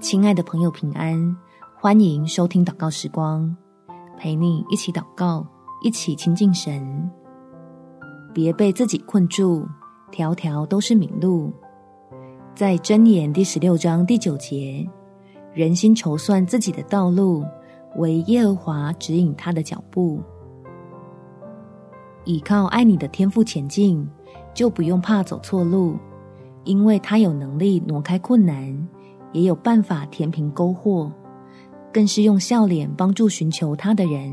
亲爱的朋友，平安！欢迎收听祷告时光，陪你一起祷告，一起亲近神。别被自己困住，条条都是明路。在箴言第十六章第九节，人心筹算自己的道路，惟耶和华指引他的脚步。倚靠爱你的天赋前进，就不用怕走错路，因为他有能力挪开困难。也有办法填平沟壑，更是用笑脸帮助寻求他的人，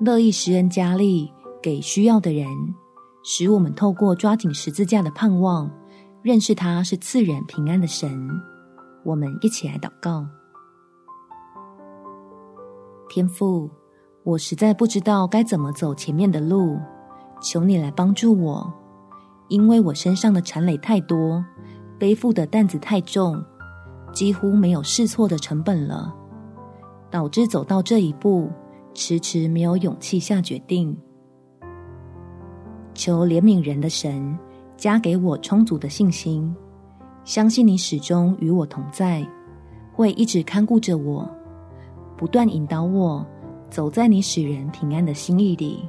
乐意施恩加力给需要的人，使我们透过抓紧十字架的盼望，认识他是赐人平安的神。我们一起来祷告：天父，我实在不知道该怎么走前面的路，求你来帮助我，因为我身上的缠累太多，背负的担子太重。几乎没有试错的成本了，导致走到这一步，迟迟没有勇气下决定。求怜悯人的神加给我充足的信心，相信你始终与我同在，会一直看顾着我，不断引导我走在你使人平安的心意里。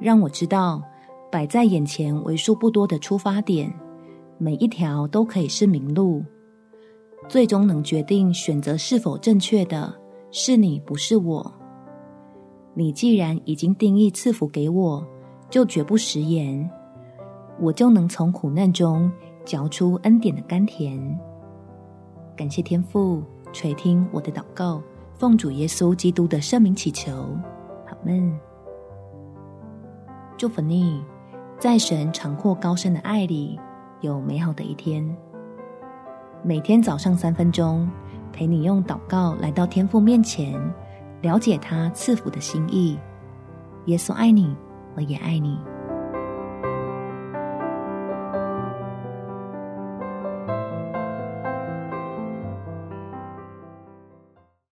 让我知道，摆在眼前为数不多的出发点。每一条都可以是明路，最终能决定选择是否正确的是你，不是我。你既然已经定义赐福给我，就绝不食言，我就能从苦难中嚼出恩典的甘甜。感谢天父垂听我的祷告，奉主耶稣基督的圣名祈求，阿们。祝福你，在神长阔高深的爱里。有美好的一天。每天早上三分钟，陪你用祷告来到天父面前，了解他赐福的心意。耶稣爱你，我也爱你。